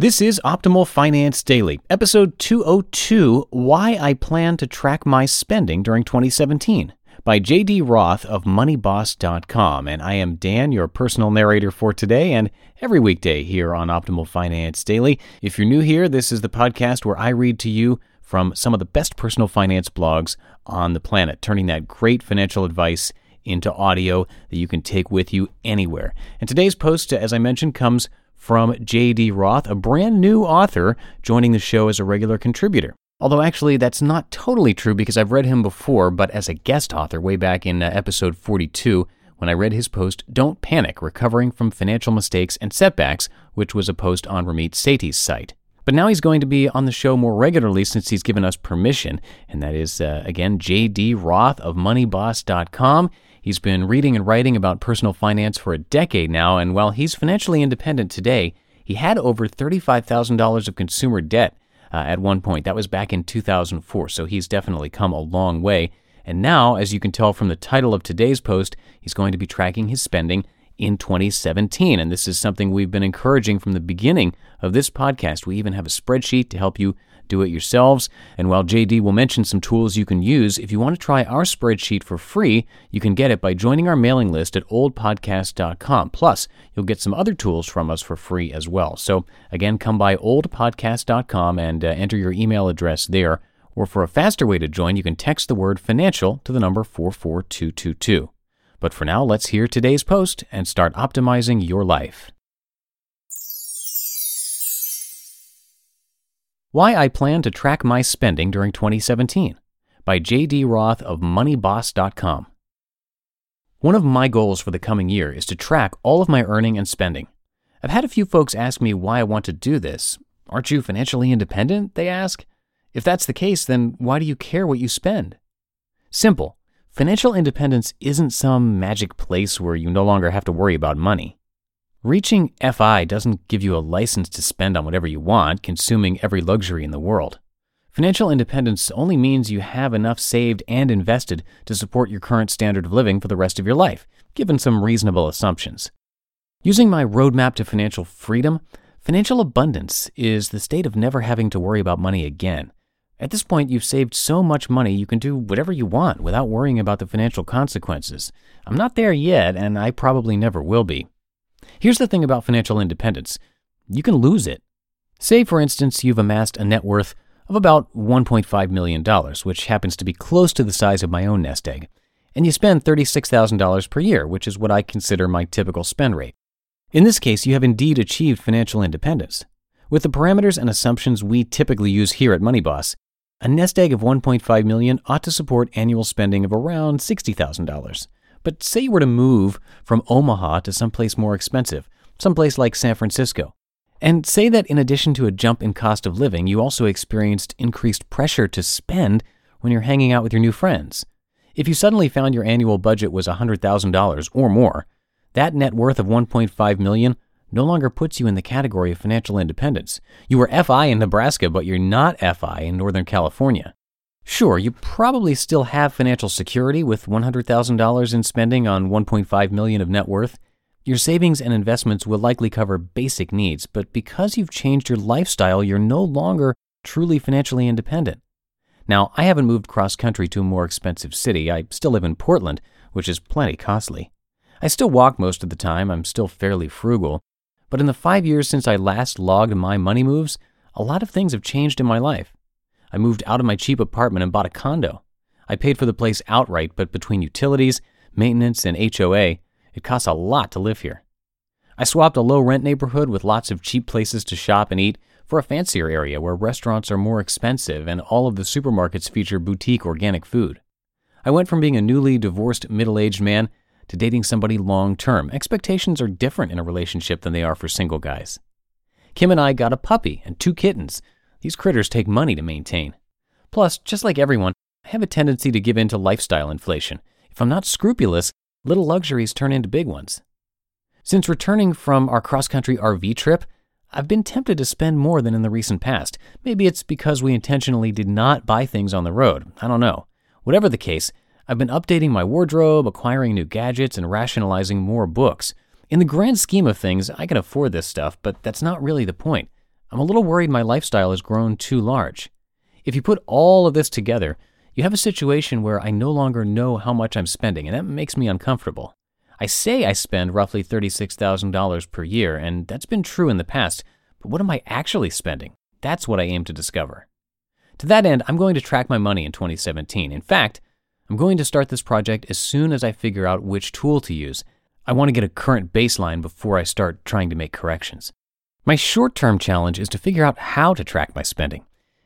This is Optimal Finance Daily, episode 202 Why I Plan to Track My Spending During 2017 by JD Roth of MoneyBoss.com. And I am Dan, your personal narrator for today and every weekday here on Optimal Finance Daily. If you're new here, this is the podcast where I read to you from some of the best personal finance blogs on the planet, turning that great financial advice into audio that you can take with you anywhere. And today's post, as I mentioned, comes from J.D. Roth, a brand new author joining the show as a regular contributor. Although, actually, that's not totally true because I've read him before, but as a guest author way back in uh, episode 42 when I read his post, Don't Panic Recovering from Financial Mistakes and Setbacks, which was a post on Ramit Sethi's site. But now he's going to be on the show more regularly since he's given us permission, and that is, uh, again, J.D. Roth of MoneyBoss.com. He's been reading and writing about personal finance for a decade now, and while he's financially independent today, he had over $35,000 of consumer debt uh, at one point. That was back in 2004, so he's definitely come a long way. And now, as you can tell from the title of today's post, he's going to be tracking his spending in 2017. And this is something we've been encouraging from the beginning of this podcast. We even have a spreadsheet to help you do it yourselves. And while JD will mention some tools you can use, if you want to try our spreadsheet for free, you can get it by joining our mailing list at oldpodcast.com. Plus, you'll get some other tools from us for free as well. So, again, come by oldpodcast.com and uh, enter your email address there. Or for a faster way to join, you can text the word financial to the number 44222. But for now, let's hear today's post and start optimizing your life. Why I Plan to Track My Spending During 2017 by J.D. Roth of MoneyBoss.com. One of my goals for the coming year is to track all of my earning and spending. I've had a few folks ask me why I want to do this. Aren't you financially independent? They ask. If that's the case, then why do you care what you spend? Simple. Financial independence isn't some magic place where you no longer have to worry about money. Reaching FI doesn't give you a license to spend on whatever you want, consuming every luxury in the world. Financial independence only means you have enough saved and invested to support your current standard of living for the rest of your life, given some reasonable assumptions. Using my roadmap to financial freedom, financial abundance is the state of never having to worry about money again. At this point, you've saved so much money you can do whatever you want without worrying about the financial consequences. I'm not there yet, and I probably never will be. Here's the thing about financial independence you can lose it. Say, for instance, you've amassed a net worth of about $1.5 million, which happens to be close to the size of my own nest egg, and you spend $36,000 per year, which is what I consider my typical spend rate. In this case, you have indeed achieved financial independence. With the parameters and assumptions we typically use here at MoneyBoss, a nest egg of 1.5 million ought to support annual spending of around $60,000. But say you were to move from Omaha to someplace more expensive, someplace like San Francisco. And say that in addition to a jump in cost of living, you also experienced increased pressure to spend when you're hanging out with your new friends. If you suddenly found your annual budget was $100,000 or more, that net worth of 1.5 million no longer puts you in the category of financial independence. You were FI in Nebraska, but you're not FI in Northern California. Sure, you probably still have financial security with $100,000 in spending on 1.5 million of net worth. Your savings and investments will likely cover basic needs, but because you've changed your lifestyle, you're no longer truly financially independent. Now, I haven't moved cross country to a more expensive city. I still live in Portland, which is plenty costly. I still walk most of the time. I'm still fairly frugal. But in the five years since I last logged my money moves, a lot of things have changed in my life. I moved out of my cheap apartment and bought a condo. I paid for the place outright, but between utilities, maintenance, and HOA, it costs a lot to live here. I swapped a low rent neighborhood with lots of cheap places to shop and eat for a fancier area where restaurants are more expensive and all of the supermarkets feature boutique organic food. I went from being a newly divorced middle aged man to dating somebody long term. Expectations are different in a relationship than they are for single guys. Kim and I got a puppy and two kittens. These critters take money to maintain. Plus, just like everyone, I have a tendency to give in to lifestyle inflation. If I'm not scrupulous, little luxuries turn into big ones. Since returning from our cross country RV trip, I've been tempted to spend more than in the recent past. Maybe it's because we intentionally did not buy things on the road. I don't know. Whatever the case, I've been updating my wardrobe, acquiring new gadgets, and rationalizing more books. In the grand scheme of things, I can afford this stuff, but that's not really the point. I'm a little worried my lifestyle has grown too large. If you put all of this together, you have a situation where I no longer know how much I'm spending, and that makes me uncomfortable. I say I spend roughly $36,000 per year, and that's been true in the past, but what am I actually spending? That's what I aim to discover. To that end, I'm going to track my money in 2017. In fact, I'm going to start this project as soon as I figure out which tool to use. I want to get a current baseline before I start trying to make corrections. My short term challenge is to figure out how to track my spending.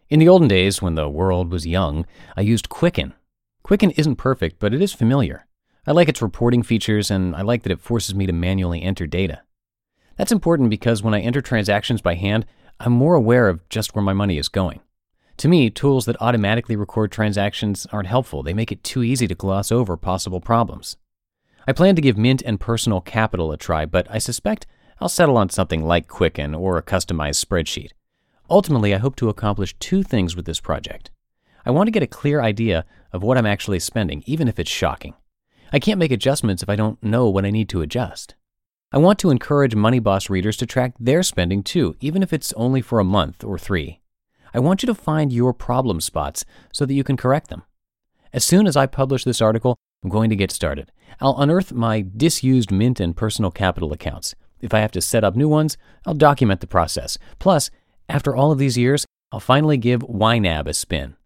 In the olden days, when the world was young, I used Quicken. Quicken isn't perfect, but it is familiar. I like its reporting features and I like that it forces me to manually enter data. That's important because when I enter transactions by hand, I'm more aware of just where my money is going. To me, tools that automatically record transactions aren't helpful. They make it too easy to gloss over possible problems. I plan to give Mint and Personal Capital a try, but I suspect I'll settle on something like Quicken or a customized spreadsheet. Ultimately, I hope to accomplish two things with this project. I want to get a clear idea of what I'm actually spending, even if it's shocking. I can't make adjustments if I don't know what I need to adjust. I want to encourage Money Boss readers to track their spending too, even if it's only for a month or three. I want you to find your problem spots so that you can correct them. As soon as I publish this article, I'm going to get started. I'll unearth my disused Mint and personal capital accounts. If I have to set up new ones, I'll document the process. Plus, after all of these years, I'll finally give YNAB a spin.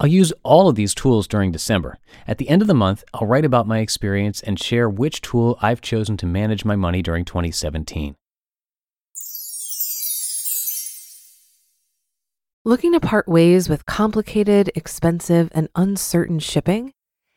I'll use all of these tools during December. At the end of the month, I'll write about my experience and share which tool I've chosen to manage my money during 2017. Looking to part ways with complicated, expensive, and uncertain shipping?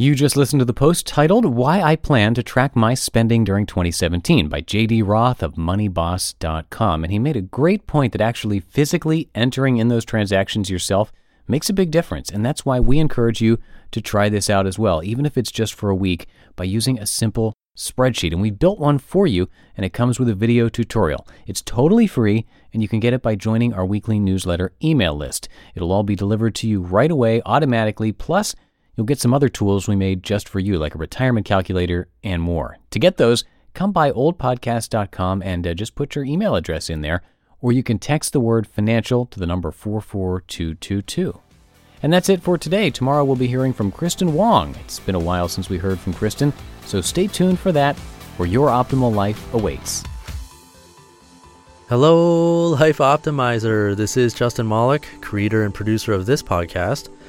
You just listened to the post titled Why I Plan to Track My Spending During 2017 by JD Roth of MoneyBoss.com. And he made a great point that actually physically entering in those transactions yourself makes a big difference. And that's why we encourage you to try this out as well, even if it's just for a week, by using a simple spreadsheet. And we built one for you, and it comes with a video tutorial. It's totally free, and you can get it by joining our weekly newsletter email list. It'll all be delivered to you right away, automatically, plus, you'll get some other tools we made just for you, like a retirement calculator and more. To get those, come by oldpodcast.com and uh, just put your email address in there, or you can text the word financial to the number 44222. And that's it for today. Tomorrow we'll be hearing from Kristen Wong. It's been a while since we heard from Kristen, so stay tuned for that, where your optimal life awaits. Hello, Life Optimizer. This is Justin Malik, creator and producer of this podcast,